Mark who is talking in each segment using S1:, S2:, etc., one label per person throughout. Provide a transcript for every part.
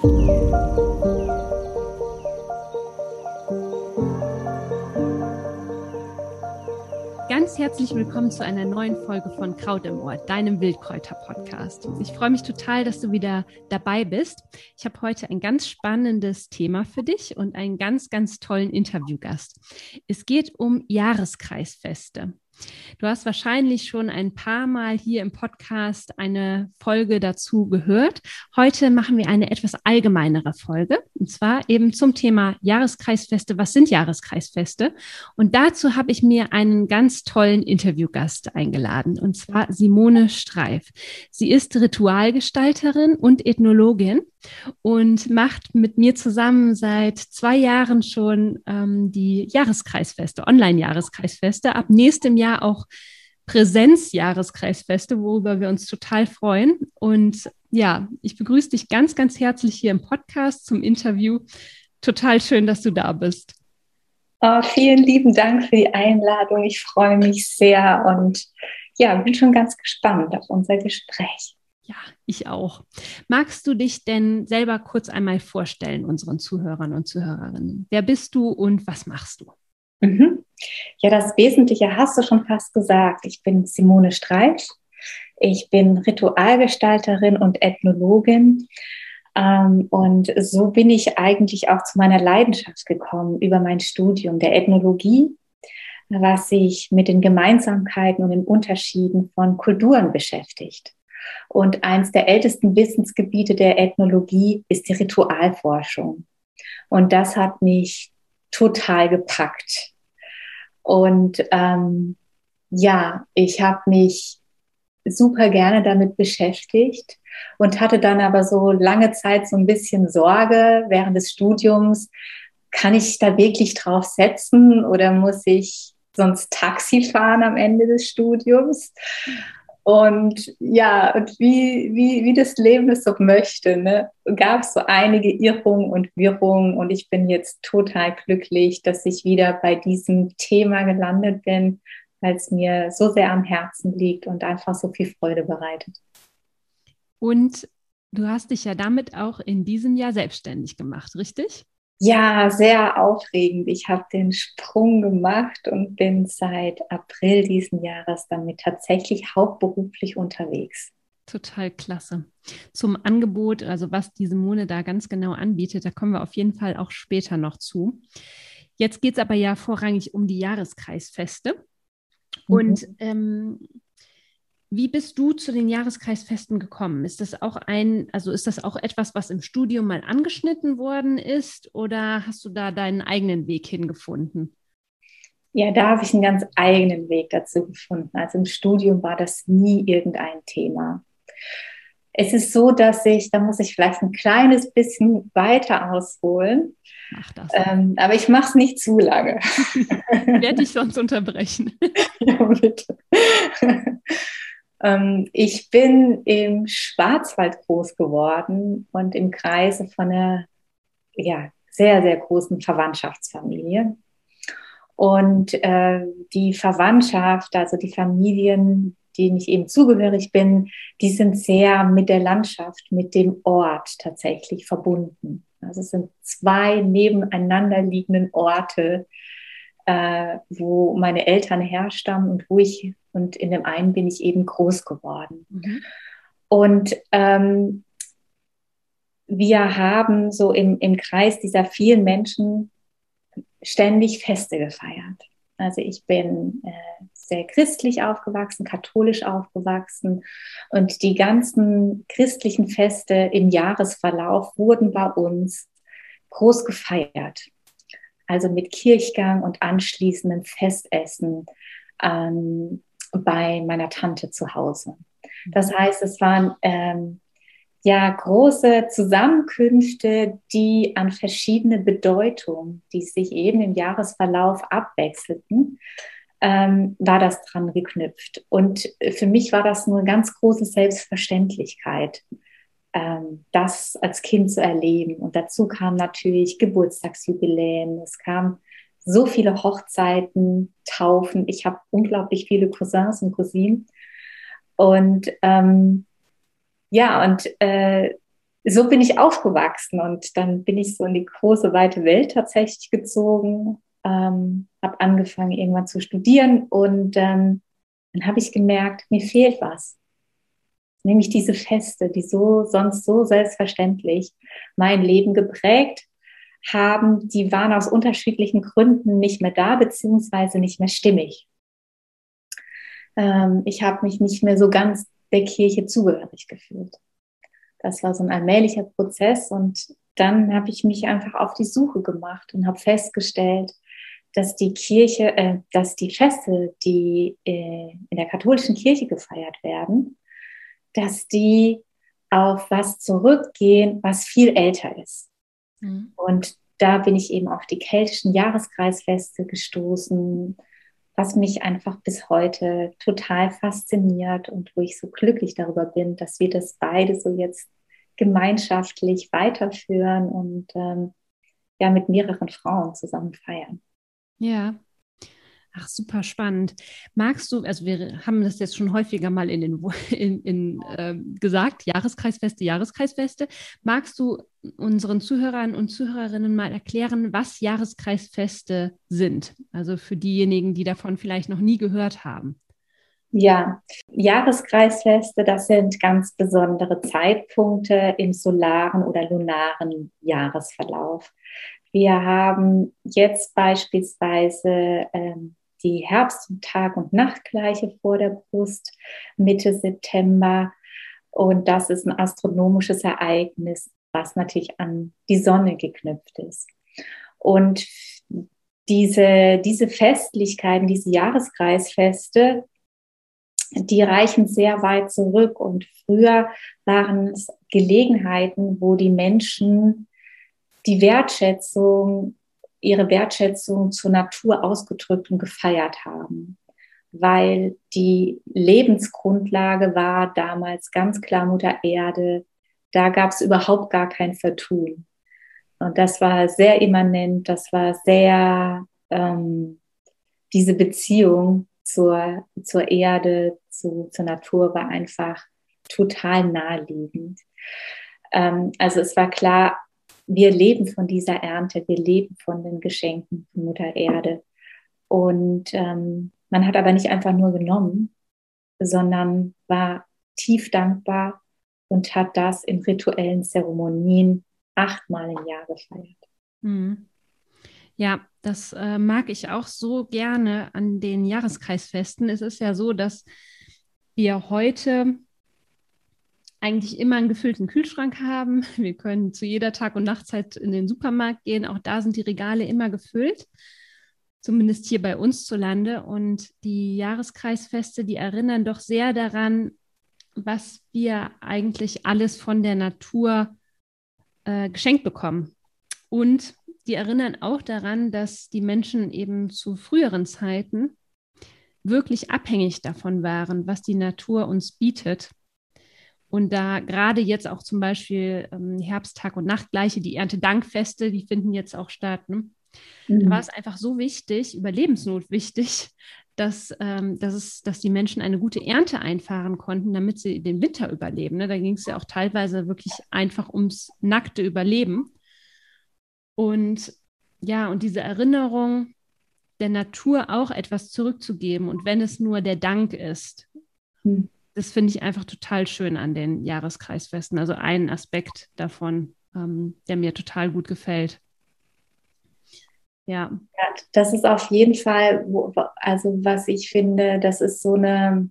S1: Ganz herzlich willkommen zu einer neuen Folge von Kraut im Ohr, deinem Wildkräuter-Podcast. Ich freue mich total, dass du wieder dabei bist. Ich habe heute ein ganz spannendes Thema für dich und einen ganz, ganz tollen Interviewgast. Es geht um Jahreskreisfeste. Du hast wahrscheinlich schon ein paar Mal hier im Podcast eine Folge dazu gehört. Heute machen wir eine etwas allgemeinere Folge und zwar eben zum Thema Jahreskreisfeste. Was sind Jahreskreisfeste? Und dazu habe ich mir einen ganz tollen Interviewgast eingeladen und zwar Simone Streif. Sie ist Ritualgestalterin und Ethnologin und macht mit mir zusammen seit zwei Jahren schon ähm, die Jahreskreisfeste, Online-Jahreskreisfeste. Ab nächstem Jahr auch Präsenz-Jahreskreisfeste, worüber wir uns total freuen. Und ja, ich begrüße dich ganz, ganz herzlich hier im Podcast zum Interview. Total schön, dass du da bist.
S2: Oh, vielen lieben Dank für die Einladung. Ich freue mich sehr und ja, bin schon ganz gespannt auf unser Gespräch.
S1: Ja, ich auch. Magst du dich denn selber kurz einmal vorstellen, unseren Zuhörern und Zuhörerinnen? Wer bist du und was machst du?
S2: Mhm. Ja, das Wesentliche hast du schon fast gesagt. Ich bin Simone Streich. Ich bin Ritualgestalterin und Ethnologin. Ähm, und so bin ich eigentlich auch zu meiner Leidenschaft gekommen über mein Studium der Ethnologie, was sich mit den Gemeinsamkeiten und den Unterschieden von Kulturen beschäftigt. Und eines der ältesten Wissensgebiete der Ethnologie ist die Ritualforschung. Und das hat mich total gepackt. Und ähm, ja, ich habe mich super gerne damit beschäftigt und hatte dann aber so lange Zeit so ein bisschen Sorge während des Studiums, kann ich da wirklich drauf setzen oder muss ich sonst Taxi fahren am Ende des Studiums? Und ja, und wie, wie, wie das Leben es so möchte, ne, gab es so einige Irrungen und Wirrungen. Und ich bin jetzt total glücklich, dass ich wieder bei diesem Thema gelandet bin, weil es mir so sehr am Herzen liegt und einfach so viel Freude bereitet.
S1: Und du hast dich ja damit auch in diesem Jahr selbstständig gemacht, richtig?
S2: Ja, sehr aufregend. Ich habe den Sprung gemacht und bin seit April diesen Jahres damit tatsächlich hauptberuflich unterwegs.
S1: Total klasse. Zum Angebot, also was die Simone da ganz genau anbietet, da kommen wir auf jeden Fall auch später noch zu. Jetzt geht es aber ja vorrangig um die Jahreskreisfeste. Mhm. Und ähm, wie bist du zu den Jahreskreisfesten gekommen? Ist das auch ein, also ist das auch etwas, was im Studium mal angeschnitten worden ist oder hast du da deinen eigenen Weg hingefunden?
S2: Ja, da habe ich einen ganz eigenen Weg dazu gefunden. Also im Studium war das nie irgendein Thema. Es ist so, dass ich, da muss ich vielleicht ein kleines bisschen weiter ausholen. Mach das. Ähm, aber ich mache es nicht zu lange.
S1: Werde ich sonst unterbrechen. ja, bitte.
S2: Ähm, ich bin im Schwarzwald groß geworden und im Kreise von einer ja, sehr, sehr großen Verwandtschaftsfamilie. Und äh, die Verwandtschaft, also die Familien, denen ich eben zugehörig bin, die sind sehr mit der Landschaft, mit dem Ort tatsächlich verbunden. Also es sind zwei nebeneinander liegenden Orte, äh, wo meine Eltern herstammen und wo ich und in dem einen bin ich eben groß geworden. Mhm. Und ähm, wir haben so im, im Kreis dieser vielen Menschen ständig Feste gefeiert. Also ich bin äh, sehr christlich aufgewachsen, katholisch aufgewachsen und die ganzen christlichen Feste im Jahresverlauf wurden bei uns groß gefeiert. Also mit Kirchgang und anschließendem Festessen, ähm, bei meiner Tante zu Hause. Das mhm. heißt, es waren ähm, ja große Zusammenkünfte, die an verschiedene Bedeutungen, die sich eben im Jahresverlauf abwechselten, ähm, war das dran geknüpft. Und für mich war das nur eine ganz große Selbstverständlichkeit, das als Kind zu erleben. Und dazu kam natürlich Geburtstagsjubiläen, es kam so viele Hochzeiten, Taufen. Ich habe unglaublich viele Cousins und Cousinen. Und ähm, ja, und äh, so bin ich aufgewachsen und dann bin ich so in die große, weite Welt tatsächlich gezogen, ähm, habe angefangen irgendwann zu studieren und ähm, dann habe ich gemerkt, mir fehlt was. Nämlich diese Feste, die so sonst so selbstverständlich mein Leben geprägt haben, die waren aus unterschiedlichen Gründen nicht mehr da, beziehungsweise nicht mehr stimmig. Ähm, ich habe mich nicht mehr so ganz der Kirche zugehörig gefühlt. Das war so ein allmählicher Prozess und dann habe ich mich einfach auf die Suche gemacht und habe festgestellt, dass die Kirche, äh, dass die Feste, die äh, in der katholischen Kirche gefeiert werden, dass die auf was zurückgehen, was viel älter ist. Mhm. Und da bin ich eben auf die keltischen Jahreskreisfeste gestoßen, was mich einfach bis heute total fasziniert und wo ich so glücklich darüber bin, dass wir das beide so jetzt gemeinschaftlich weiterführen und ähm, ja mit mehreren Frauen zusammen feiern.
S1: Ja, Ach, super spannend. Magst du, also wir haben das jetzt schon häufiger mal in den in, in, äh, gesagt, Jahreskreisfeste, Jahreskreisfeste. Magst du unseren Zuhörern und Zuhörerinnen mal erklären, was Jahreskreisfeste sind? Also für diejenigen, die davon vielleicht noch nie gehört haben.
S2: Ja, Jahreskreisfeste, das sind ganz besondere Zeitpunkte im solaren oder lunaren Jahresverlauf. Wir haben jetzt beispielsweise ähm, die Herbst- und Tag- und Nachtgleiche vor der Brust Mitte September. Und das ist ein astronomisches Ereignis, was natürlich an die Sonne geknüpft ist. Und diese, diese Festlichkeiten, diese Jahreskreisfeste, die reichen sehr weit zurück. Und früher waren es Gelegenheiten, wo die Menschen die Wertschätzung ihre Wertschätzung zur Natur ausgedrückt und gefeiert haben, weil die Lebensgrundlage war damals ganz klar Mutter Erde. Da gab es überhaupt gar kein Vertun. Und das war sehr immanent, das war sehr, ähm, diese Beziehung zur, zur Erde, zu, zur Natur war einfach total naheliegend. Ähm, also es war klar, wir leben von dieser Ernte, wir leben von den Geschenken von Mutter Erde. Und ähm, man hat aber nicht einfach nur genommen, sondern war tief dankbar und hat das in rituellen Zeremonien achtmal im Jahr gefeiert. Mhm.
S1: Ja, das äh, mag ich auch so gerne an den Jahreskreisfesten. Es ist ja so, dass wir heute eigentlich immer einen gefüllten Kühlschrank haben. Wir können zu jeder Tag- und Nachtzeit in den Supermarkt gehen. Auch da sind die Regale immer gefüllt, zumindest hier bei uns zu Lande. Und die Jahreskreisfeste, die erinnern doch sehr daran, was wir eigentlich alles von der Natur äh, geschenkt bekommen. Und die erinnern auch daran, dass die Menschen eben zu früheren Zeiten wirklich abhängig davon waren, was die Natur uns bietet und da gerade jetzt auch zum Beispiel ähm, Herbsttag und Nachtgleiche, die Erntedankfeste, die finden jetzt auch statt. Ne? Mhm. Da war es einfach so wichtig, Überlebensnot wichtig, dass, ähm, dass, es, dass die Menschen eine gute Ernte einfahren konnten, damit sie den Winter überleben. Ne? Da ging es ja auch teilweise wirklich einfach ums nackte Überleben. Und ja, und diese Erinnerung der Natur auch etwas zurückzugeben und wenn es nur der Dank ist. Mhm das finde ich einfach total schön an den Jahreskreisfesten. Also ein Aspekt davon, ähm, der mir total gut gefällt.
S2: Ja. ja. Das ist auf jeden Fall, also was ich finde, das ist so eine,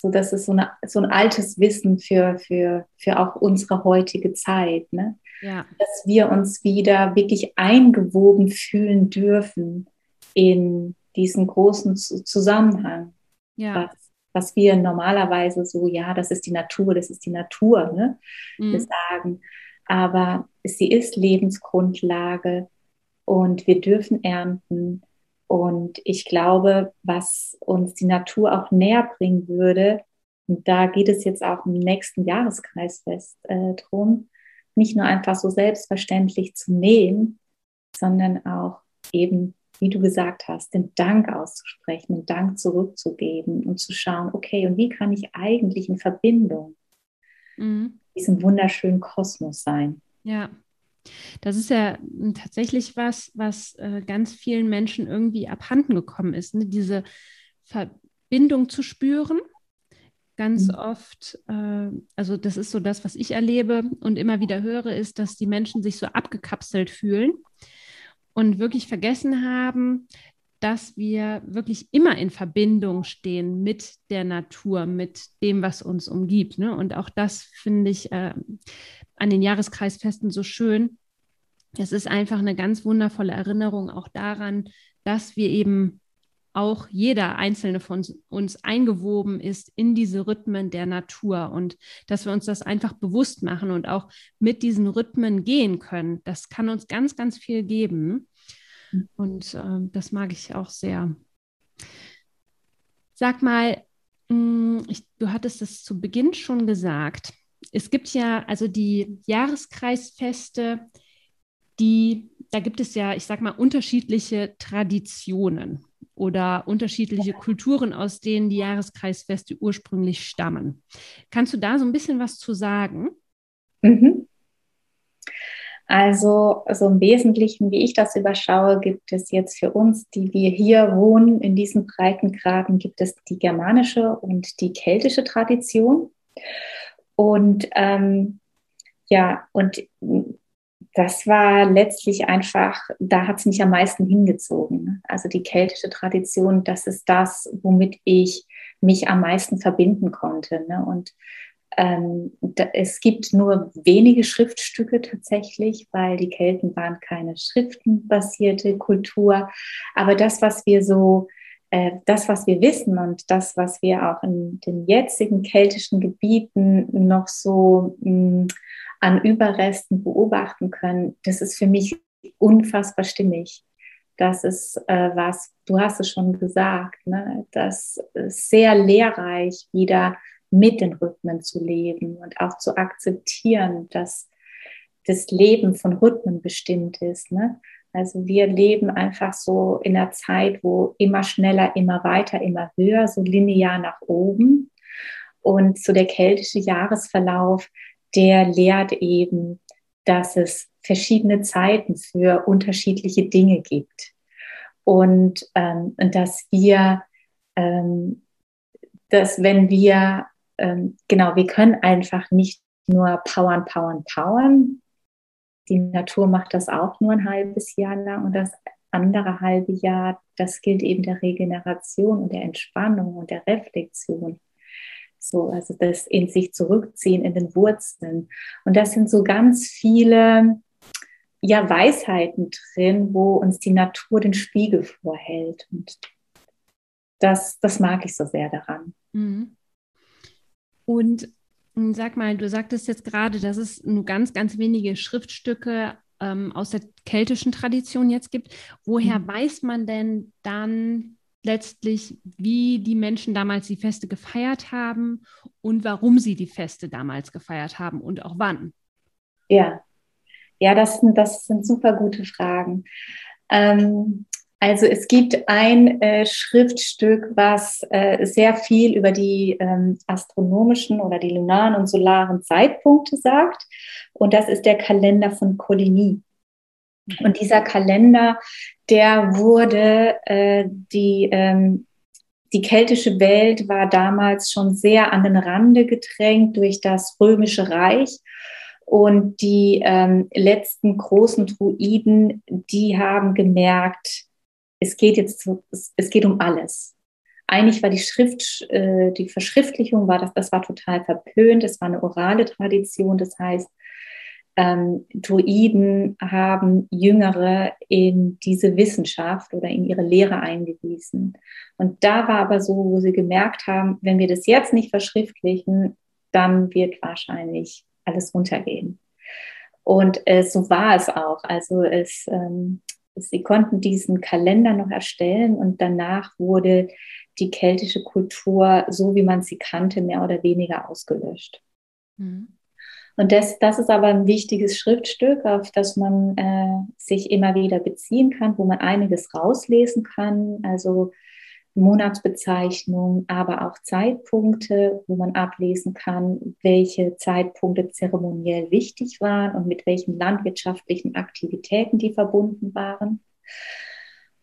S2: so das ist so, eine, so ein altes Wissen für, für, für auch unsere heutige Zeit. Ne? Ja. Dass wir uns wieder wirklich eingewoben fühlen dürfen in diesen großen Zusammenhang. Ja. Was was wir normalerweise so, ja, das ist die Natur, das ist die Natur, ne? Mhm. wir sagen. Aber sie ist Lebensgrundlage und wir dürfen ernten. Und ich glaube, was uns die Natur auch näher bringen würde, und da geht es jetzt auch im nächsten Jahreskreisfest äh, drum, nicht nur einfach so selbstverständlich zu nehmen, sondern auch eben wie du gesagt hast, den Dank auszusprechen, den Dank zurückzugeben und zu schauen, okay, und wie kann ich eigentlich in Verbindung mhm. diesem wunderschönen Kosmos sein.
S1: Ja, das ist ja tatsächlich was, was äh, ganz vielen Menschen irgendwie abhanden gekommen ist, ne? diese Verbindung zu spüren. Ganz mhm. oft, äh, also das ist so das, was ich erlebe und immer wieder höre, ist, dass die Menschen sich so abgekapselt fühlen und wirklich vergessen haben, dass wir wirklich immer in Verbindung stehen mit der Natur, mit dem, was uns umgibt. Ne? Und auch das finde ich äh, an den Jahreskreisfesten so schön. Es ist einfach eine ganz wundervolle Erinnerung auch daran, dass wir eben auch jeder einzelne von uns eingewoben ist in diese Rhythmen der Natur und dass wir uns das einfach bewusst machen und auch mit diesen Rhythmen gehen können. Das kann uns ganz, ganz viel geben. Und äh, das mag ich auch sehr. Sag mal, mh, hm, ich, du hattest es zu Beginn schon gesagt. Es gibt ja also die Jahreskreisfeste, die, da gibt es ja, ich sag mal, unterschiedliche Traditionen oder unterschiedliche Kulturen, aus denen die Jahreskreisfeste ursprünglich stammen. Kannst du da so ein bisschen was zu sagen? Mhm.
S2: Also, so im Wesentlichen, wie ich das überschaue, gibt es jetzt für uns, die wir hier wohnen, in diesen Breitengraden, gibt es die germanische und die keltische Tradition. Und ähm, ja, und das war letztlich einfach, da hat es mich am meisten hingezogen. Also die keltische Tradition, das ist das, womit ich mich am meisten verbinden konnte. Ne? Und ähm, da, es gibt nur wenige Schriftstücke tatsächlich, weil die Kelten waren keine schriftenbasierte Kultur. Aber das, was wir so, äh, das, was wir wissen und das, was wir auch in den jetzigen keltischen Gebieten noch so mh, mm, an Überresten beobachten können, das ist für mich unfassbar stimmig. Das ist äh, was, du hast es schon gesagt, ne? das ist sehr lehrreich wieder mit den Rhythmen zu leben und auch zu akzeptieren, dass das Leben von Rhythmen bestimmt ist. Ne? Also wir leben einfach so in einer Zeit, wo immer schneller, immer weiter, immer höher, so linear nach oben. Und so der keltische Jahresverlauf, der lehrt eben, dass es verschiedene Zeiten für unterschiedliche Dinge gibt. Und, ähm, dass wir, ähm, dass wenn wir ähm, genau, wir können einfach nicht nur powern, powern, powern. Die Natur macht das auch nur ein halbes Jahr lang und das andere halbe Jahr, das gilt eben der Regeneration und der Entspannung und der Reflexion. So, also das in sich zurückziehen in den Wurzeln. Und das sind so ganz viele ja, Weisheiten drin, wo uns die Natur den Spiegel vorhält. Und das, das mag ich so sehr daran. Mhm.
S1: Und hm, sag mal, du sagtest jetzt gerade, dass es nur ganz, ganz wenige Schriftstücke ähm, aus der keltischen Tradition jetzt gibt. Woher mhm. weiß man denn dann letztlich, wie die Menschen damals die Feste gefeiert haben und warum sie die Feste damals gefeiert haben und auch wann?
S2: Ja, ja, das, das sind super gute Fragen. Ähm, also es gibt ein äh, Schriftstück, was äh, sehr viel über die ähm, astronomischen oder die lunaren und solaren Zeitpunkte sagt. Und das ist der Kalender von Coligny. Und dieser Kalender, der wurde, äh, die, ähm, die keltische Welt war damals schon sehr an den Rande gedrängt durch das römische Reich. Und die ähm, letzten großen Druiden, die haben gemerkt, es geht jetzt, es geht um alles. Eigentlich war die Schrift, äh, die Verschriftlichung war das, das war total verpönt. Es war eine orale Tradition. Das heißt, ähm, Druiden haben Jüngere in diese Wissenschaft oder in ihre Lehre eingewiesen. Und da war aber so, wo sie gemerkt haben, wenn wir das jetzt nicht verschriftlichen, dann wird wahrscheinlich alles runtergehen. Und äh, so war es auch. Also es, ähm, Sie konnten diesen Kalender noch erstellen und danach wurde die keltische Kultur, so wie man sie kannte, mehr oder weniger ausgelöscht. Mhm. Und das, das ist aber ein wichtiges Schriftstück, auf das man äh, sich immer wieder beziehen kann, wo man einiges rauslesen kann. Also Monatsbezeichnungen, aber auch Zeitpunkte, wo man ablesen kann, welche Zeitpunkte zeremoniell wichtig waren und mit welchen landwirtschaftlichen Aktivitäten die verbunden waren.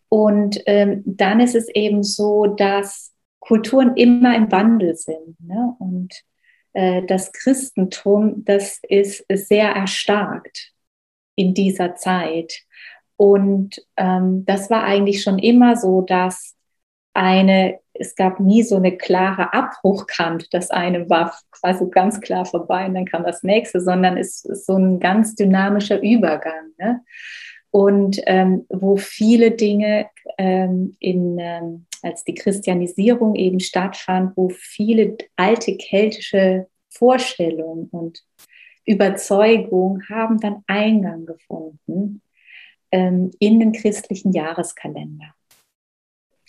S2: Und ähm, dann ist es eben so, dass Kulturen immer im Wandel sind. Ne? Und äh, das Christentum, das ist sehr erstarkt in dieser Zeit. Und ähm, das war eigentlich schon immer so, dass eine, es gab nie so eine klare Abbruchkant. Das eine war quasi ganz klar vorbei und dann kam das nächste, sondern es ist so ein ganz dynamischer Übergang. Ne? Und ähm, wo viele Dinge ähm, in, ähm, als die Christianisierung eben stattfand, wo viele alte keltische Vorstellungen und Überzeugungen haben dann Eingang gefunden ähm, in den christlichen Jahreskalender.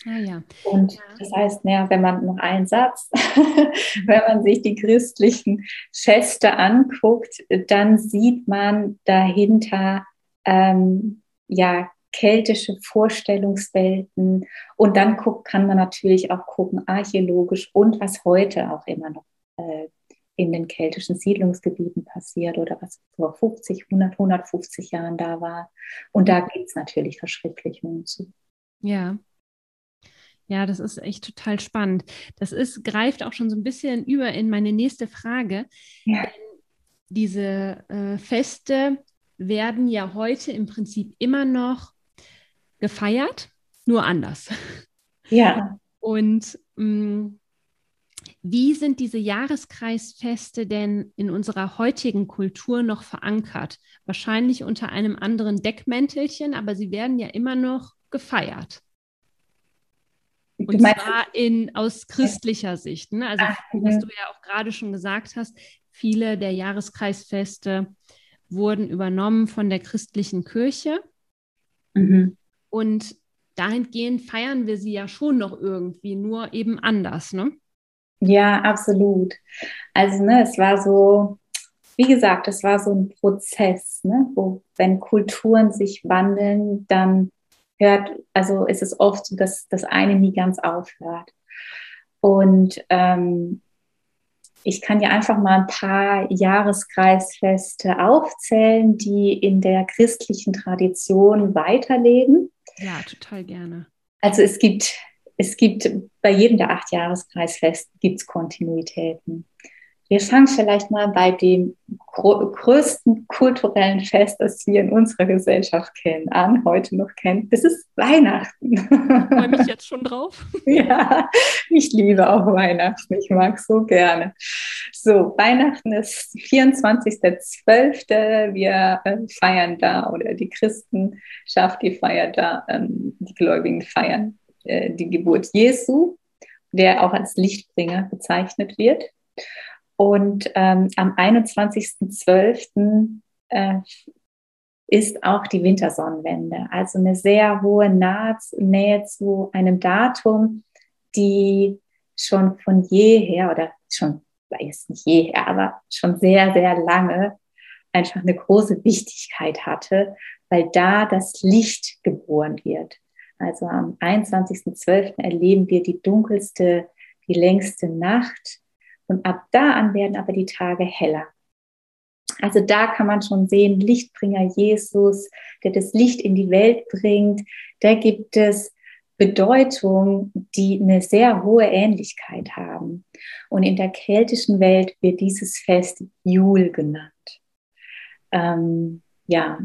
S2: Ah, ja. Und ja. das heißt, ja, wenn man noch einen Satz, wenn man sich die christlichen Feste anguckt, dann sieht man dahinter ähm, ja keltische Vorstellungswelten und dann guckt, kann man natürlich auch gucken archäologisch und was heute auch immer noch äh, in den keltischen Siedlungsgebieten passiert oder was vor 50, 100, 150 Jahren da war. Und da gibt es natürlich Verschriftlichungen zu.
S1: Ja, ja, das ist echt total spannend. Das ist, greift auch schon so ein bisschen über in meine nächste Frage. Ja. Diese äh, Feste werden ja heute im Prinzip immer noch gefeiert, nur anders.
S2: Ja.
S1: Und mh, mm, wie sind diese Jahreskreisfeste denn in unserer heutigen Kultur noch verankert? Wahrscheinlich unter einem anderen Deckmäntelchen, aber sie werden ja immer noch gefeiert. Und zwar in, aus christlicher Sicht. Ne? Also, Ach, was mhm. du ja auch gerade schon gesagt hast, viele der Jahreskreisfeste wurden übernommen von der christlichen Kirche. Mhm. Und dahingehend feiern wir sie ja schon noch irgendwie, nur eben anders, ne?
S2: Ja, absolut. Also, ne, es war so, wie gesagt, es war so ein Prozess, ne, wo, wenn Kulturen sich wandeln, dann hört, also ist es oft so, dass das eine nie ganz aufhört. Und ähm, ich kann ja einfach mal ein paar Jahreskreisfeste aufzählen, die in der christlichen Tradition weiterleben.
S1: Ja, total gerne.
S2: Also es gibt, es gibt bei jedem der acht Jahreskreisfeste gibt es Kontinuitäten. Wir fangen vielleicht mal bei dem größten kulturellen Fest, das wir in unserer Gesellschaft kennen, an, heute noch kennen. Das ist Weihnachten. Ich
S1: freue mich jetzt schon drauf.
S2: ja, ich liebe auch Weihnachten. Ich mag so gerne. So, Weihnachten ist 24.12. Wir äh, feiern da, oder die Christenschaft, die feiert da, ähm, die Gläubigen feiern äh, die Geburt Jesu, der auch als Lichtbringer bezeichnet wird. Und ähm, am 21.12. Äh, ist auch die Wintersonnenwende, also eine sehr hohe Nähe zu einem Datum, die schon von jeher oder schon, weiß nicht jeher, aber schon sehr, sehr lange einfach eine große Wichtigkeit hatte, weil da das Licht geboren wird. Also am 21.12. erleben wir die dunkelste, die längste Nacht und ab da an werden aber die Tage heller. Also da kann man schon sehen, Lichtbringer Jesus, der das Licht in die Welt bringt, da gibt es Bedeutung, die eine sehr hohe Ähnlichkeit haben. Und in der keltischen Welt wird dieses Fest Jul genannt. Ähm, ja,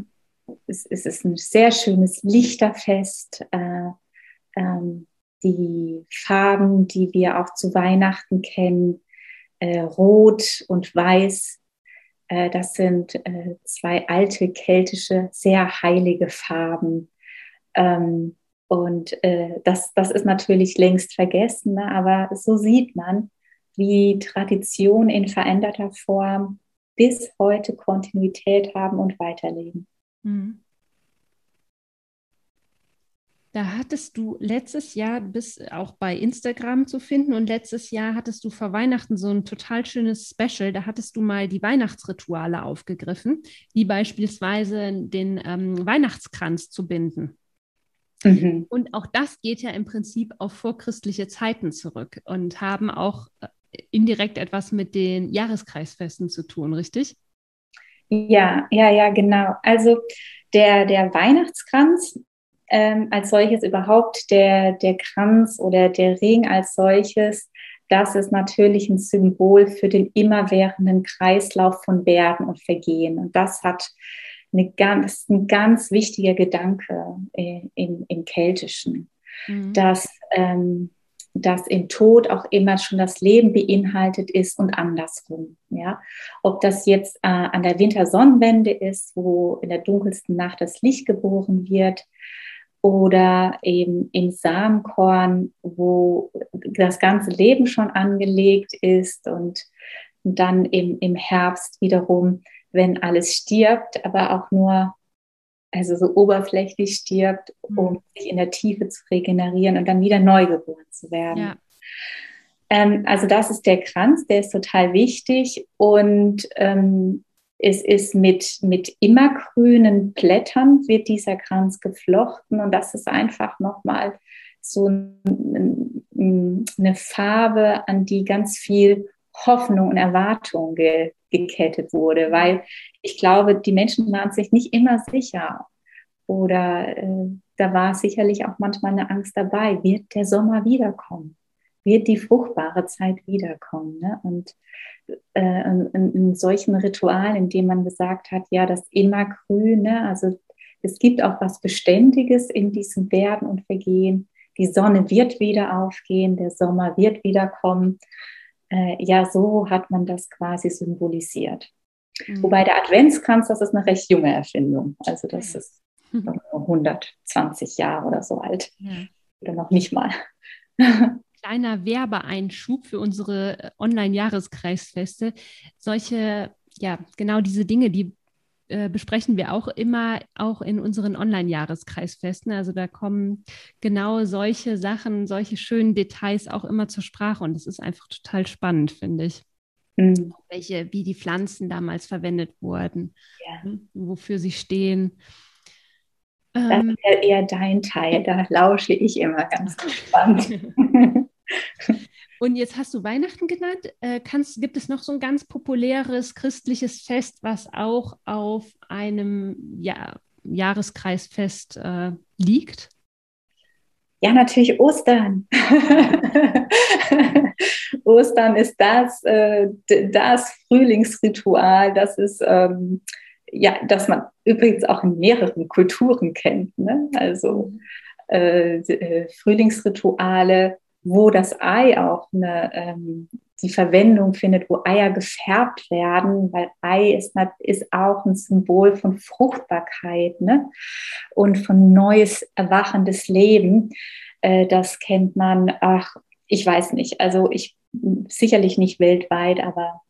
S2: es, es, ist ein sehr schönes Lichterfest. Äh, ähm, die Farben, die wir auch zu Weihnachten kennen, äh, Rot und Weiß. Äh, das sind äh, zwei alte keltische, sehr heilige Farben. Ähm, und äh, das, das ist natürlich längst vergessen, ne? aber so sieht man, wie Tradition in veränderter Form bis heute Kontinuität haben und weiterleben. Mhm.
S1: Da hattest du letztes Jahr bis auch bei Instagram zu finden und letztes Jahr hattest du vor Weihnachten so ein total schönes Special. Da hattest du mal die Weihnachtsrituale aufgegriffen, wie beispielsweise den ähm, Weihnachtskranz zu binden. Mhm. Und auch das geht ja im Prinzip auf vorchristliche Zeiten zurück und haben auch äh, indirekt etwas mit den Jahreskreisfesten zu tun, richtig?
S2: Ja, ja, ja, genau. Also der, der Weihnachtskranz ähm, als solches, überhaupt der, der Kranz oder der Ring als solches, das ist natürlich ein Symbol für den immerwährenden Kreislauf von Werden und Vergehen. Und das hat eine ganz, ein ganz wichtiger Gedanke äh, im, im Keltischen, mhm. dass, ähm, dass im Tod auch immer schon das Leben beinhaltet ist und andersrum. Ja? Ob das jetzt äh, an der Wintersonnenwende ist, wo in der dunkelsten Nacht das Licht geboren wird, oder eben im Samenkorn, wo das ganze Leben schon angelegt ist und dann im, im Herbst wiederum wenn alles stirbt, aber auch nur, also so oberflächlich stirbt, mhm. um sich in der Tiefe zu regenerieren und dann wieder neu geboren zu werden. Ja. Ähm, also das ist der Kranz, der ist total wichtig und ähm, es ist mit, mit immergrünen Blättern wird dieser Kranz geflochten und das ist einfach nochmal so eine Farbe, an die ganz viel Hoffnung und Erwartung ge gekettet wurde, weil ich glaube, die Menschen waren sich nicht immer sicher. Oder äh, da war sicherlich auch manchmal eine Angst dabei, wird der Sommer wiederkommen? Wird die fruchtbare Zeit wiederkommen? Ne? Und äh, in, in, solchen Ritualen, in denen man gesagt hat, ja, das Immergrüne, also es gibt auch was Beständiges in diesem Werden und Vergehen. Die Sonne wird wieder aufgehen, der Sommer wird wiederkommen äh, ja, so hat man das quasi symbolisiert. Mhm. Wobei der Adventskranz, das ist eine recht junge Erfindung. Also das ist 120 Jahre oder so alt. Ja. Oder noch nicht mal.
S1: Kleiner Werbeeinschub für unsere äh, Online-Jahreskreisfeste. Solche, ja, genau diese Dinge, die äh, besprechen wir auch immer auch in unseren Online-Jahreskreisfesten. Also da kommen genau solche Sachen, solche schönen Details auch immer zur Sprache und das ist einfach total spannend, finde ich. Mhm. Welche, wie die Pflanzen damals verwendet wurden, ja. Ne, wofür sie stehen.
S2: Das ähm, ist ja eher dein Teil, da lausche ich immer ganz gespannt.
S1: Und jetzt hast du Weihnachten genannt. Äh, kannst, gibt es noch so ein ganz populäres christliches Fest, was auch auf einem ja, Jahreskreisfest äh, liegt?
S2: Ja, natürlich Ostern. Ostern ist das, äh, das Frühlingsritual, das ist, ähm, ja, das man übrigens auch in mehreren Kulturen kennt. Ne? Also äh, äh Frühlingsrituale, wo das Ei auch eine, ähm, die Verwendung findet, wo Eier gefärbt werden, weil Ei ist, ist auch ein Symbol von Fruchtbarkeit ne? und von neues, erwachendes Leben. Äh, das kennt man, ach, ich weiß nicht, also ich sicherlich nicht weltweit, aber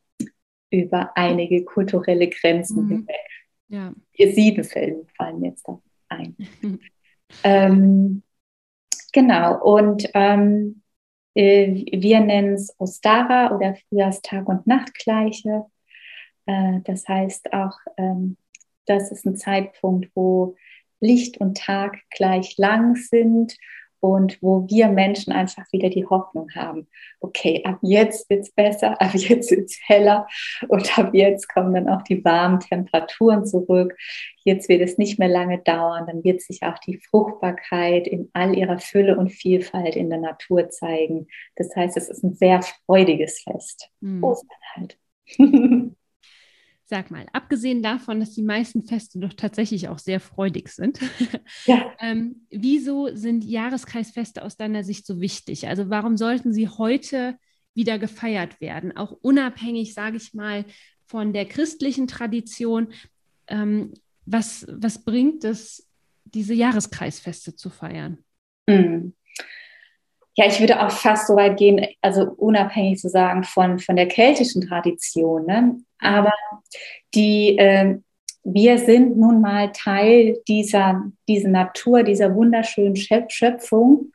S2: über einige kulturelle Grenzen mhm. hinweg. Ja. Sieben Fällen fallen jetzt da ein. ähm, genau, und ähm, äh, wir nennen es Ostara oder Frühjahrstag- und Nachtgleiche. Äh, das heißt auch, ähm, das ist ein Zeitpunkt, wo Licht und Tag gleich lang sind und wo wir Menschen einfach wieder die Hoffnung haben, okay, ab jetzt wird es besser, ab jetzt wird es heller und ab jetzt kommen dann auch die warmen Temperaturen zurück. Jetzt wird es nicht mehr lange dauern, dann wird sich auch die Fruchtbarkeit in all ihrer Fülle und Vielfalt in der Natur zeigen. Das heißt, es ist ein sehr freudiges Fest. Mhm. Ostern halt.
S1: Sag mal, abgesehen davon, dass die meisten Feste doch tatsächlich auch sehr freudig sind, ja. ähm, wieso sind Jahreskreisfeste aus deiner Sicht so wichtig? Also warum sollten sie heute wieder gefeiert werden? Auch unabhängig, sage ich mal, von der christlichen Tradition. Ähm, was, was bringt es, diese Jahreskreisfeste zu feiern? Mhm
S2: ja, ich würde auch fast so weit gehen, also unabhängig zu sagen von, von der keltischen Tradition. Ne? Aber die, äh, wir sind nun mal Teil dieser, dieser Natur, dieser wunderschönen Schöpfung.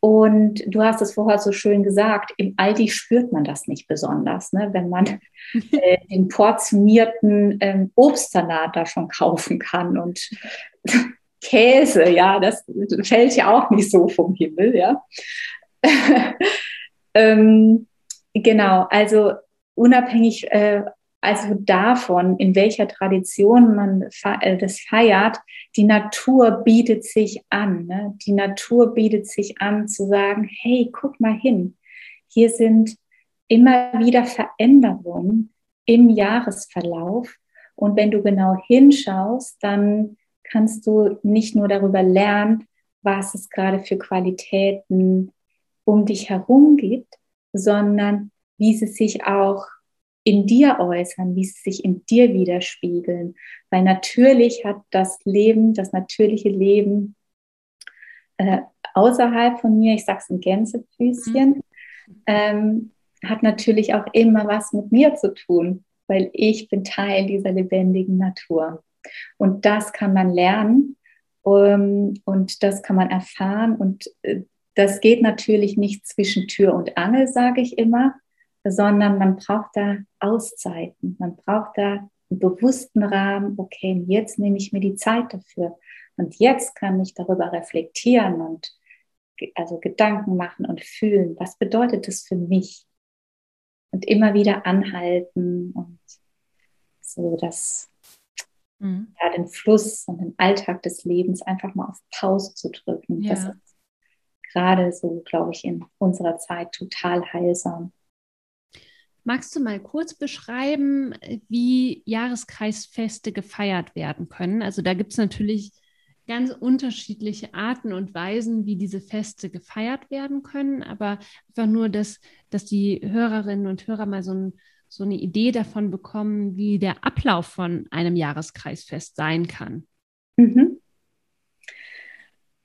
S2: Und du hast es vorher so schön gesagt, im Aldi spürt man das nicht besonders, ne? wenn man äh, den portionierten ähm, Obstsalat da schon kaufen kann und Käse, ja, das fällt ja auch nicht so vom Himmel, ja. ähm, genau, also unabhängig äh, also davon, in welcher Tradition man äh, das feiert, die Natur bietet sich an. Ne? Die Natur bietet sich an zu sagen, hey, guck mal hin, hier sind immer wieder Veränderungen im Jahresverlauf. Und wenn du genau hinschaust, dann kannst du nicht nur darüber lernen, was es gerade für Qualitäten um dich herum gibt, sondern wie sie sich auch in dir äußern, wie sie sich in dir widerspiegeln. Weil natürlich hat das Leben, das natürliche Leben äh, außerhalb von mir, ich sag's in Gänsefüßchen, mhm. ähm, hat natürlich auch immer was mit mir zu tun, weil ich bin Teil dieser lebendigen Natur. Und das kann man lernen ähm, und das kann man erfahren. Und äh, das geht natürlich nicht zwischen Tür und Angel, sage ich immer, sondern man braucht da Auszeiten. Man braucht da einen bewussten Rahmen. Okay, jetzt nehme ich mir die Zeit dafür. Und jetzt kann ich darüber reflektieren und also Gedanken machen und fühlen. Was bedeutet das für mich? Und immer wieder anhalten und so das mhm. ja, den Fluss und den Alltag des Lebens einfach mal auf Pause zu drücken. Ja. Das ist gerade so, glaube ich, in unserer Zeit total heilsam.
S1: Magst du mal kurz beschreiben, wie Jahreskreisfeste gefeiert werden können? Also da gibt es natürlich ganz unterschiedliche Arten und Weisen, wie diese Feste gefeiert werden können, aber einfach nur, dass, dass die Hörerinnen und Hörer mal so ein so eine Idee davon bekommen, wie der Ablauf von einem Jahreskreisfest sein kann? Mhm.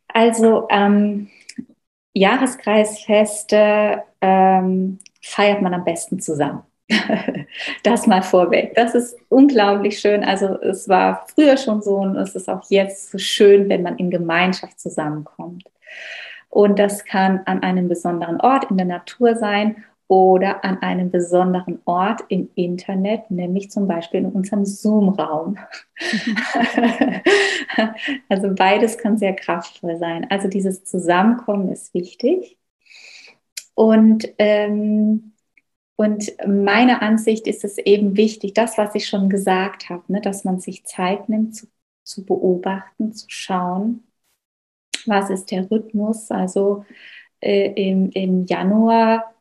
S2: Also ähm, Jahreskreisfeste ähm, feiert man am besten zusammen. das mal vorweg. Das ist unglaublich schön. Also es war früher schon so und es ist auch jetzt so schön, wenn man in Gemeinschaft zusammenkommt. Und das kann an einem besonderen Ort in der Natur sein oder an einem besonderen Ort im Internet, nämlich zum Beispiel in unserem Zoom-Raum. also beides kann sehr kraftvoll sein. Also dieses Zusammenkommen ist wichtig. Und, ähm, und meine Ansicht ist es eben wichtig, das, was ich schon gesagt habe, ne, dass man sich Zeit nimmt zu, zu beobachten, zu schauen, was ist der Rhythmus. Also äh, im, im Januar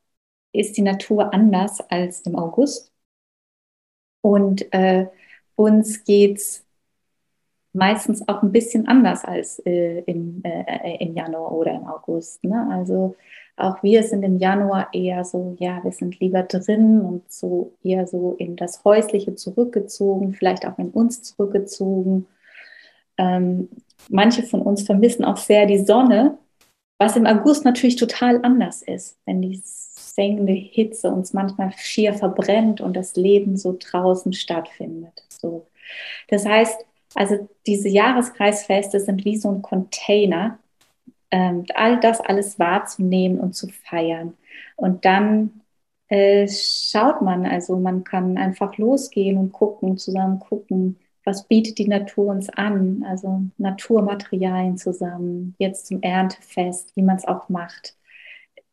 S2: ist die Natur anders als im August. Und äh, uns geht es meistens auch ein bisschen anders als äh, im, äh, im Januar oder im August. Ne? Also auch wir sind im Januar eher so, ja, wir sind lieber drin und so eher so in das Häusliche zurückgezogen, vielleicht auch in uns zurückgezogen. Ähm, manche von uns vermissen auch sehr die Sonne, was im August natürlich total anders ist, wenn die sengende Hitze uns manchmal schier verbrennt und das Leben so draußen stattfindet. So. Das heißt, also diese Jahreskreisfeste sind wie so ein Container, ähm, all das alles wahrzunehmen und zu feiern. Und dann äh, schaut man, also man kann einfach losgehen und gucken, zusammen gucken, was bietet die Natur uns an, also Naturmaterialien zusammen, jetzt zum Erntefest, wie man es auch macht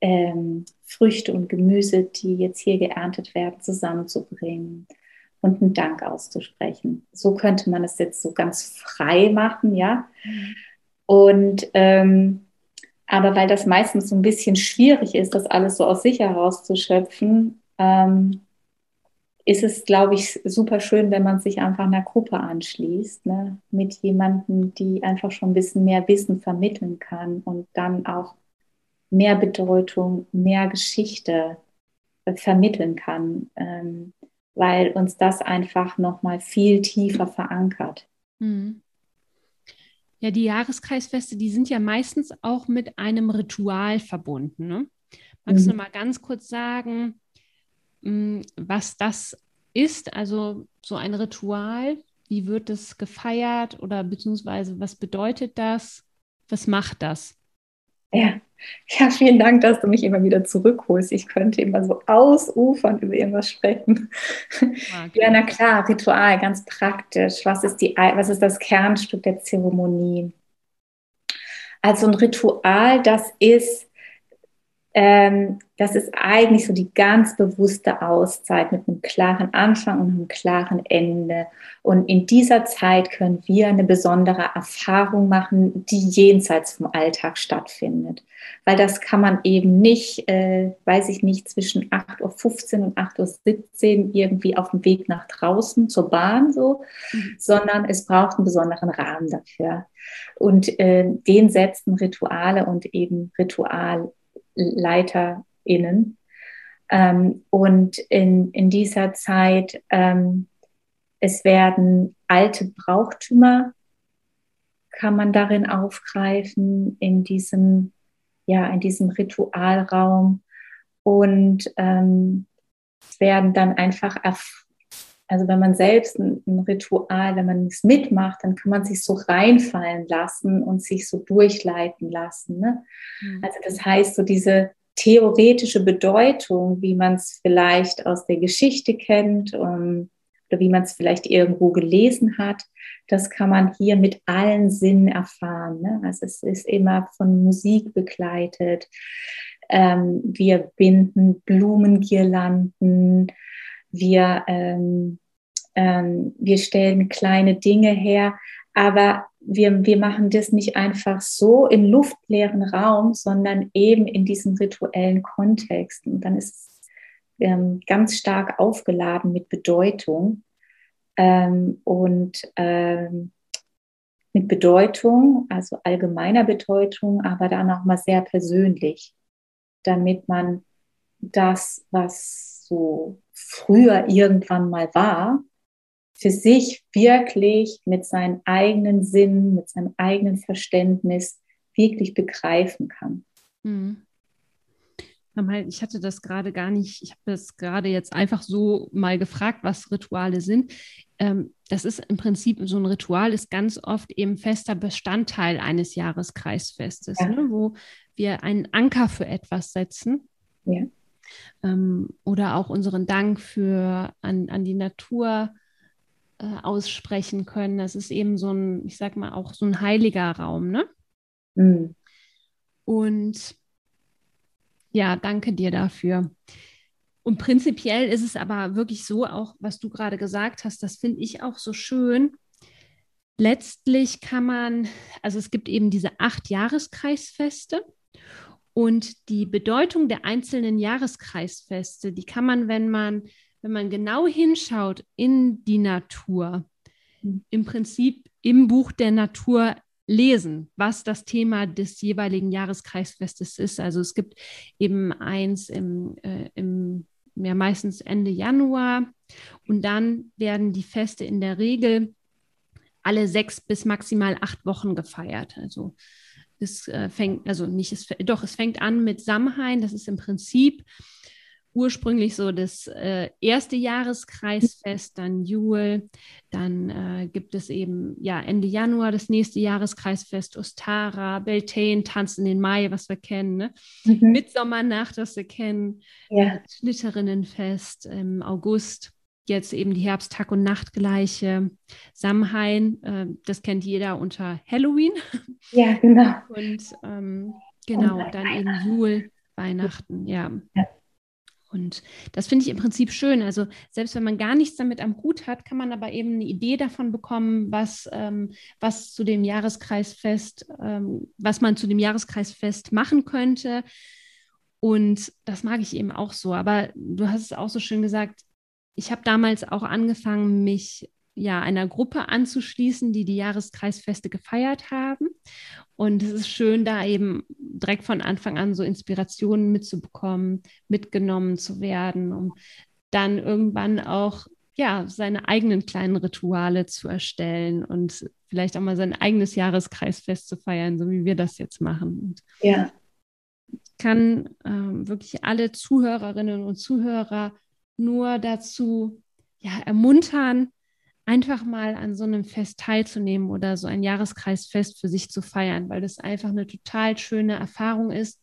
S2: ähm, Früchte und Gemüse, die jetzt hier geerntet werden, zusammenzubringen und einen Dank auszusprechen. So könnte man es jetzt so ganz frei machen, ja. Mhm. Und ähm, aber weil das meistens so ein bisschen schwierig ist, das alles so aus sich herauszuschöpfen, ähm, ist es, glaube ich, super schön, wenn man sich einfach einer Gruppe anschließt, ne? mit jemandem, die einfach schon ein bisschen mehr Wissen vermitteln kann und dann auch mehr Bedeutung, mehr Geschichte äh, vermitteln kann, ähm, weil uns das einfach nochmal viel tiefer verankert. Mhm.
S1: Ja, die Jahreskreisfeste, die sind ja meistens auch mit einem Ritual verbunden. Ne? Magst mhm. du mal ganz kurz sagen, mm, was das ist? Also so ein Ritual, wie wird es gefeiert oder beziehungsweise was bedeutet das? Was macht das?
S2: Ja, ja, vielen Dank, dass du mich immer wieder zurückholst. Ich könnte immer so ausufern über irgendwas sprechen. Okay. Ja, na klar, Ritual, ganz praktisch. Was ist, die, was ist das Kernstück der Zeremonie? Also ein Ritual, das ist ähm, das ist eigentlich so die ganz bewusste Auszeit mit einem klaren Anfang und einem klaren Ende. Und in dieser Zeit können wir eine besondere Erfahrung machen, die jenseits vom Alltag stattfindet. Weil das kann man eben nicht, äh, weiß ich nicht, zwischen 8.15 Uhr und 8.17 Uhr irgendwie auf dem Weg nach draußen zur Bahn so, mhm. sondern es braucht einen besonderen Rahmen dafür. Und äh, den setzen Rituale und eben Ritual LeiterInnen. Ähm, und in, in dieser Zeit, ähm, es werden alte Brauchtümer, kann man darin aufgreifen, in diesem, ja, in diesem Ritualraum. Und ähm, es werden dann einfach also wenn man selbst ein, ein, Ritual, wenn man es mitmacht, dann kann man sich so reinfallen lassen und sich so durchleiten lassen. Ne? Mhm. Also das heißt, so diese theoretische Bedeutung, wie man es vielleicht aus der Geschichte kennt um, oder wie man es vielleicht irgendwo gelesen hat, das kann man hier mit allen Sinnen erfahren. Ne? Also es ist immer von Musik begleitet. Ähm, wir binden Blumengirlanden. Wir ähm, ähm, wir stellen kleine Dinge her, aber wir, wir machen das nicht einfach so im luftleeren Raum, sondern eben in diesem rituellen Kontext. Und dann ist es ähm, ganz stark aufgeladen mit Bedeutung ähm, und ähm, mit Bedeutung, also allgemeiner Bedeutung, aber dann auch mal sehr persönlich, damit man das, was so früher irgendwann mal war, für sich wirklich mit seinen eigenen Sinnen, mit seinem eigenen Verständnis wirklich begreifen kann. Mhm.
S1: Ich hatte das gerade gar nicht, ich habe das gerade jetzt einfach so mal gefragt, was Rituale sind. Ähm, das ist im Prinzip so ein Ritual, ist ganz oft eben fester Bestandteil eines Jahreskreisfestes, ja. ne, wo wir einen Anker für etwas setzen. Ja. Ähm, oder auch unseren Dank für an, an die Natur äh, aussprechen können. Das ist eben so ein, ich sag mal, auch so ein heiliger Raum, ne? Mhm. Und ja, danke dir dafür. Und prinzipiell ist es aber wirklich so, auch was du gerade gesagt hast, das finde ich auch so schön. Letztlich kann man, also es gibt eben diese acht Jahreskreisfeste und die Bedeutung der einzelnen Jahreskreisfeste, die kann man, wenn man wenn man genau hinschaut in die Natur, hm. im Prinzip im Buch der Natur lesen, was das Thema des jeweiligen Jahreskreisfestes ist. Also es gibt eben eins im, äh, im ja, meistens Ende Januar und dann werden die Feste in der Regel alle sechs bis maximal acht Wochen gefeiert. Also es äh, fängt, also nicht, es, doch, es fängt an mit Samhain, das ist im Prinzip ursprünglich so das äh, erste Jahreskreisfest, dann Jule, dann äh, gibt es eben ja Ende Januar das nächste Jahreskreisfest, Ostara, Beltane, Tanz in den Mai, was wir kennen, ne? Mhm. Mitsommernacht, was wir kennen, ja. Schlitterinnenfest im August. Jetzt eben die Herbsttag- und Nachtgleiche, Samhain, äh, das kennt jeder unter Halloween.
S2: Ja, genau.
S1: Und ähm, genau, und dann eben Jule, Weihnachten, ja. ja. Und das finde ich im Prinzip schön. Also selbst wenn man gar nichts damit am Hut hat, kann man aber eben eine Idee davon bekommen, was, ähm, was zu dem Jahreskreisfest, ähm, was man zu dem Jahreskreisfest machen könnte. Und das mag ich eben auch so. Aber du hast es auch so schön gesagt, ich habe damals auch angefangen, mich ja, einer Gruppe anzuschließen, die die Jahreskreisfeste gefeiert haben. Und es ist schön, da eben direkt von Anfang an so Inspirationen mitzubekommen, mitgenommen zu werden, um dann irgendwann auch ja, seine eigenen kleinen Rituale zu erstellen und vielleicht auch mal sein eigenes Jahreskreisfest zu feiern, so wie wir das jetzt machen. Und
S2: ja.
S1: Ich kann ähm, wirklich alle Zuhörerinnen und Zuhörer nur dazu ja, ermuntern, einfach mal an so einem Fest teilzunehmen oder so ein Jahreskreisfest für sich zu feiern, weil das einfach eine total schöne Erfahrung ist.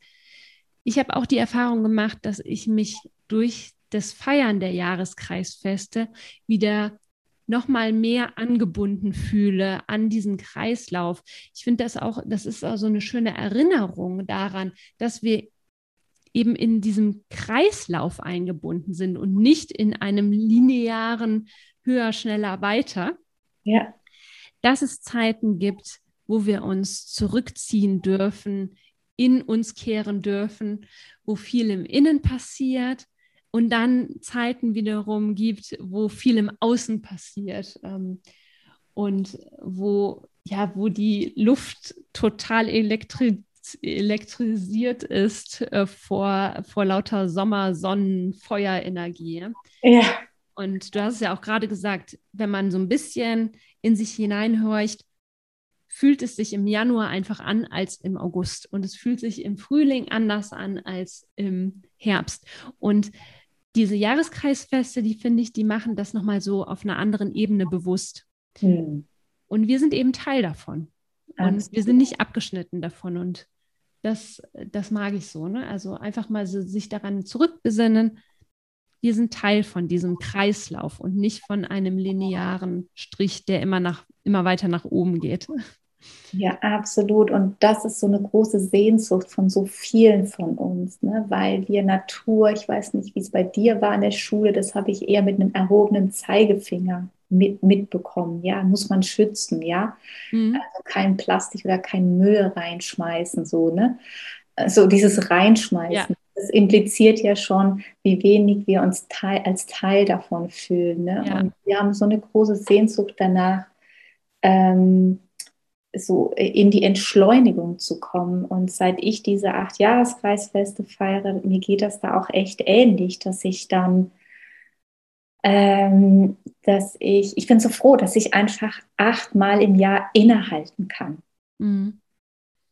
S1: Ich habe auch die Erfahrung gemacht, dass ich mich durch das Feiern der Jahreskreisfeste wieder noch mal mehr angebunden fühle an diesen Kreislauf. Ich finde das auch, das ist auch so eine schöne Erinnerung daran, dass wir eben in diesem Kreislauf eingebunden sind und nicht in einem linearen höher, schneller, weiter.
S2: Ja.
S1: Dass es Zeiten gibt, wo wir uns zurückziehen dürfen, in uns kehren dürfen, wo viel im Innen passiert und dann Zeiten wiederum gibt, wo viel im Außen passiert ähm, und wo ja, wo die Luft total elektri elektrisiert ist äh, vor, vor lauter Sommer, Sonnen, Feuerenergie.
S2: Ja.
S1: Und du hast es ja auch gerade gesagt, wenn man so ein bisschen in sich hineinhorcht, fühlt es sich im Januar einfach an als im August. Und es fühlt sich im Frühling anders an als im Herbst. Und diese Jahreskreisfeste, die finde ich, die machen das nochmal so auf einer anderen Ebene bewusst. Hm. Und wir sind eben Teil davon. Und wir sind nicht abgeschnitten davon. Und das, das mag ich so. Ne? Also einfach mal so sich daran zurückbesinnen. Wir sind Teil von diesem Kreislauf und nicht von einem linearen Strich, der immer, nach, immer weiter nach oben geht.
S2: Ja, absolut. Und das ist so eine große Sehnsucht von so vielen von uns, ne? weil wir Natur, ich weiß nicht, wie es bei dir war in der Schule, das habe ich eher mit einem erhobenen Zeigefinger mit, mitbekommen. Ja, muss man schützen, ja. Mhm. Also kein Plastik oder kein Müll reinschmeißen, so, ne? So dieses Reinschmeißen. Ja. Das impliziert ja schon, wie wenig wir uns teil, als Teil davon fühlen. Ne? Ja. Und wir haben so eine große Sehnsucht danach, ähm, so in die Entschleunigung zu kommen. Und seit ich diese acht Jahreskreisfeste feiere, mir geht das da auch echt ähnlich, dass ich dann, ähm, dass ich, ich bin so froh, dass ich einfach achtmal im Jahr innehalten kann. Mhm.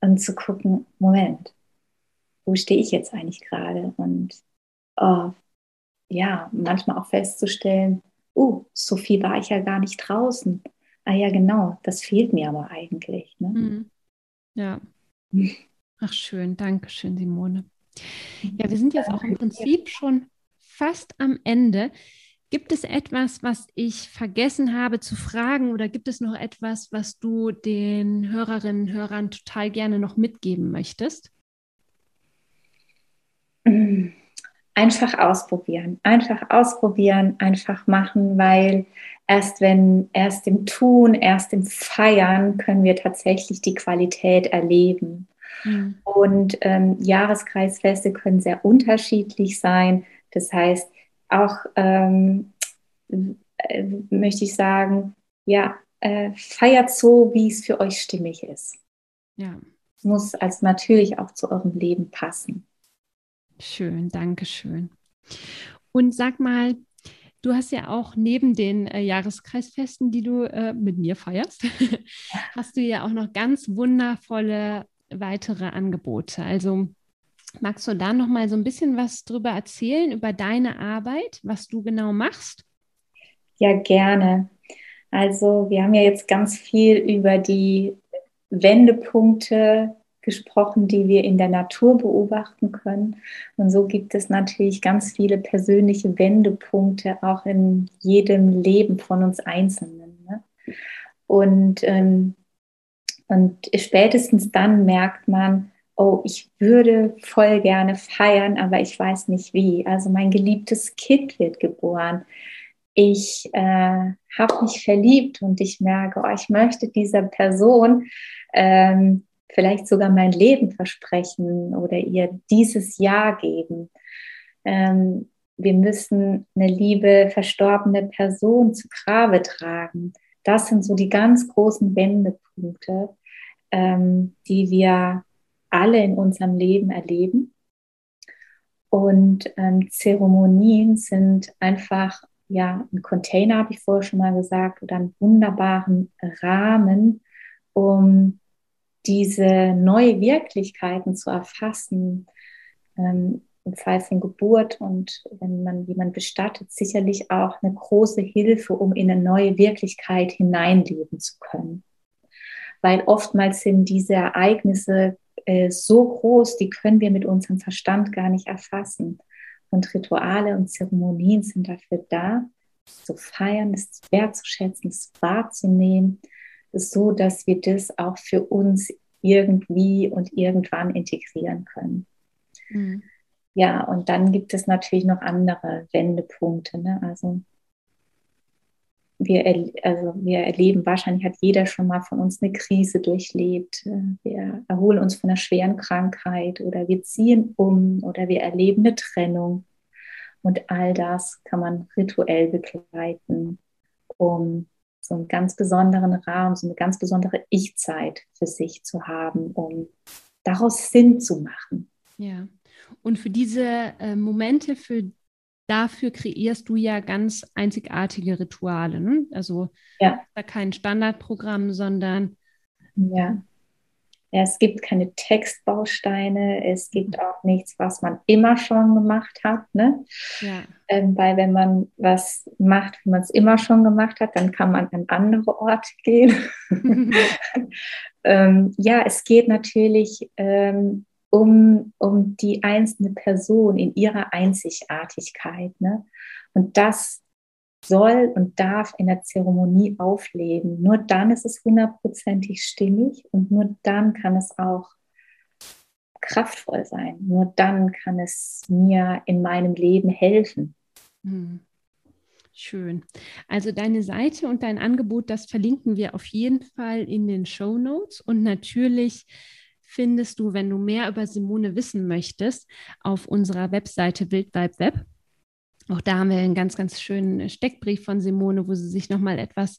S2: Und zu gucken, Moment, wo stehe ich jetzt eigentlich gerade? Und oh, ja, manchmal auch festzustellen, uh, so viel war ich ja gar nicht draußen ah ja, genau, das fehlt mir aber eigentlich. Ne? Mhm.
S1: Ja. Ach schön, danke schön, Simone. Ja, wir sind jetzt auch im Prinzip schon fast am Ende. Gibt es etwas, was ich vergessen habe zu fragen oder gibt es noch etwas, was du den Hörerinnen und Hörern total gerne noch mitgeben möchtest?
S2: Einfach ausprobieren, einfach ausprobieren, einfach machen, weil erst wenn, erst im Tun, erst im Feiern können wir tatsächlich die Qualität erleben. Mhm. Und ähm, Jahreskreisfeste können sehr unterschiedlich sein. Das heißt, auch ähm, äh, möchte ich sagen, ja, äh, feiert so, wie es für euch stimmig ist.
S1: Ja.
S2: Muss also natürlich auch zu eurem Leben passen.
S1: Schön, danke schön. Und sag mal, Du hast ja auch neben den äh, Jahreskreisfesten, die du äh, mit mir feierst, hast du ja auch noch ganz wundervolle weitere Angebote. Also magst du da noch mal so ein bisschen was drüber erzählen über deine Arbeit, was du genau machst?
S2: Ja, gerne. Also wir haben ja jetzt ganz viel über die Wendepunkte gesprochen, die wir in der Natur beobachten können. Und so gibt es natürlich ganz viele persönliche Wendepunkte auch in jedem Leben von uns Einzelnen. Ne? Und, ähm, und spätestens dann merkt man, oh, ich würde voll gerne feiern, aber ich weiß nicht wie. Also mein geliebtes Kind wird geboren. Ich äh, habe mich verliebt und ich merke, oh, ich möchte dieser Person ähm, vielleicht sogar mein Leben versprechen oder ihr dieses Jahr geben. Ähm, wir müssen eine liebe verstorbene Person zu Grabe tragen. Das sind so die ganz großen Wendepunkte, ähm, die wir alle in unserem Leben erleben. Und ähm, Zeremonien sind einfach ja ein Container, habe ich vorher schon mal gesagt, oder einen wunderbaren Rahmen, um diese neue Wirklichkeiten zu erfassen, ähm, im Fall von Geburt und wenn man jemand bestattet, sicherlich auch eine große Hilfe, um in eine neue Wirklichkeit hineinleben zu können. Weil oftmals sind diese Ereignisse äh, so groß, die können wir mit unserem Verstand gar nicht erfassen. Und Rituale und Zeremonien sind dafür da, zu feiern, es wertzuschätzen, es wahrzunehmen, so dass wir das auch für uns irgendwie und irgendwann integrieren können. Mhm. Ja, und dann gibt es natürlich noch andere Wendepunkte. Ne? Also wir, also wir erleben, wahrscheinlich hat jeder schon mal von uns eine Krise durchlebt. Wir erholen uns von einer schweren Krankheit oder wir ziehen um oder wir erleben eine Trennung. Und all das kann man rituell begleiten, um so einen ganz besonderen Rahmen, so eine ganz besondere Ich-Zeit für sich zu haben, um daraus Sinn zu machen.
S1: Ja. Und für diese äh, Momente, für dafür kreierst du ja ganz einzigartige Rituale. Ne? Also ja. da kein Standardprogramm, sondern
S2: ja. Ja. Es gibt keine Textbausteine, es gibt mhm. auch nichts, was man immer schon gemacht hat. Ne? Ja. Ähm, weil wenn man was macht, wie man es immer schon gemacht hat, dann kann man an andere Orte gehen. ähm, ja, es geht natürlich ähm, um, um die einzelne Person in ihrer Einzigartigkeit. Ne? Und das soll und darf in der Zeremonie aufleben. Nur dann ist es hundertprozentig stimmig und nur dann kann es auch kraftvoll sein. Nur dann kann es mir in meinem Leben helfen. Hm.
S1: Schön. Also deine Seite und dein Angebot, das verlinken wir auf jeden Fall in den Show Notes und natürlich findest du, wenn du mehr über Simone wissen möchtest, auf unserer Webseite Wildvibe Web. Auch da haben wir einen ganz, ganz schönen Steckbrief von Simone, wo sie sich nochmal etwas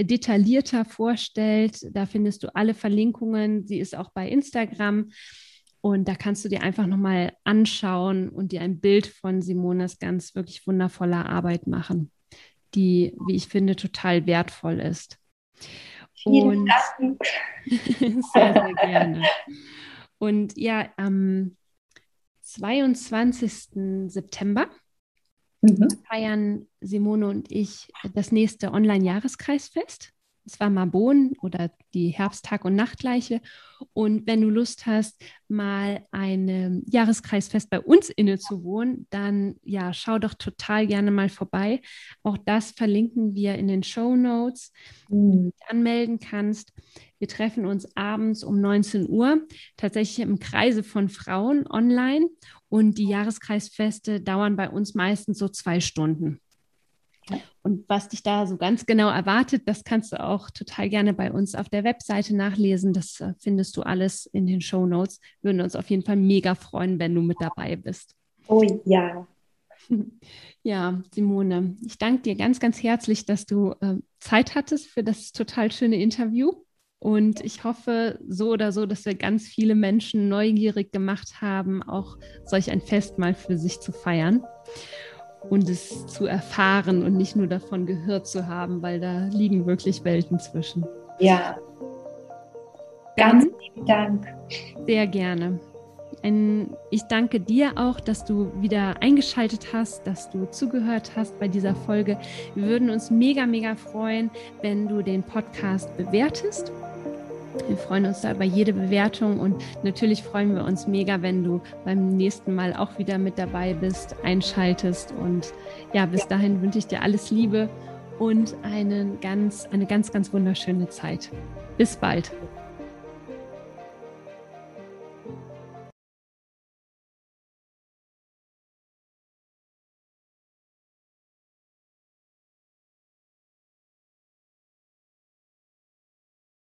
S1: detaillierter vorstellt. Da findest du alle Verlinkungen. Sie ist auch bei Instagram. Und da kannst du dir einfach nochmal anschauen und dir ein Bild von Simones ganz wirklich wundervoller Arbeit machen, die, wie ich finde, total wertvoll ist.
S2: Vielen und Dank.
S1: sehr, sehr gerne. Und ja, am 22. September mhm. feiern Simone und ich das nächste Online-Jahreskreisfest. Es war Marbon oder die Herbsttag- und Nachtgleiche. Und wenn du Lust hast, mal ein Jahreskreisfest bei uns inne zu wohnen, dann ja, schau doch total gerne mal vorbei. Auch das verlinken wir in den Show Notes, mhm. anmelden kannst. Wir treffen uns abends um 19 Uhr, tatsächlich im Kreise von Frauen online. Und die Jahreskreisfeste dauern bei uns meistens so zwei Stunden. Und was dich da so ganz genau erwartet, das kannst du auch total gerne bei uns auf der Webseite nachlesen. Das äh, findest du alles in den Show Notes. Würden uns auf jeden Fall mega freuen, wenn du mit dabei bist.
S2: Oh ja.
S1: Ja, Simone, ich danke dir ganz, ganz herzlich, dass du äh, Zeit hattest für das total schöne Interview. Und ich hoffe so oder so, dass wir ganz viele Menschen neugierig gemacht haben, auch solch ein Fest mal für sich zu feiern und es zu erfahren und nicht nur davon gehört zu haben, weil da liegen wirklich Welten zwischen.
S2: Ja. Ganz lieben Dank.
S1: Sehr gerne. Ein, ich danke dir auch, dass du wieder eingeschaltet hast, dass du zugehört hast bei dieser Folge. Wir würden uns mega, mega freuen, wenn du den Podcast bewertest wir freuen uns da über jede Bewertung und natürlich freuen wir uns mega, wenn du beim nächsten Mal auch wieder mit dabei bist, einschaltest. Und ja, bis dahin wünsche ich dir alles Liebe und einen ganz, eine ganz, ganz wunderschöne Zeit. Bis bald.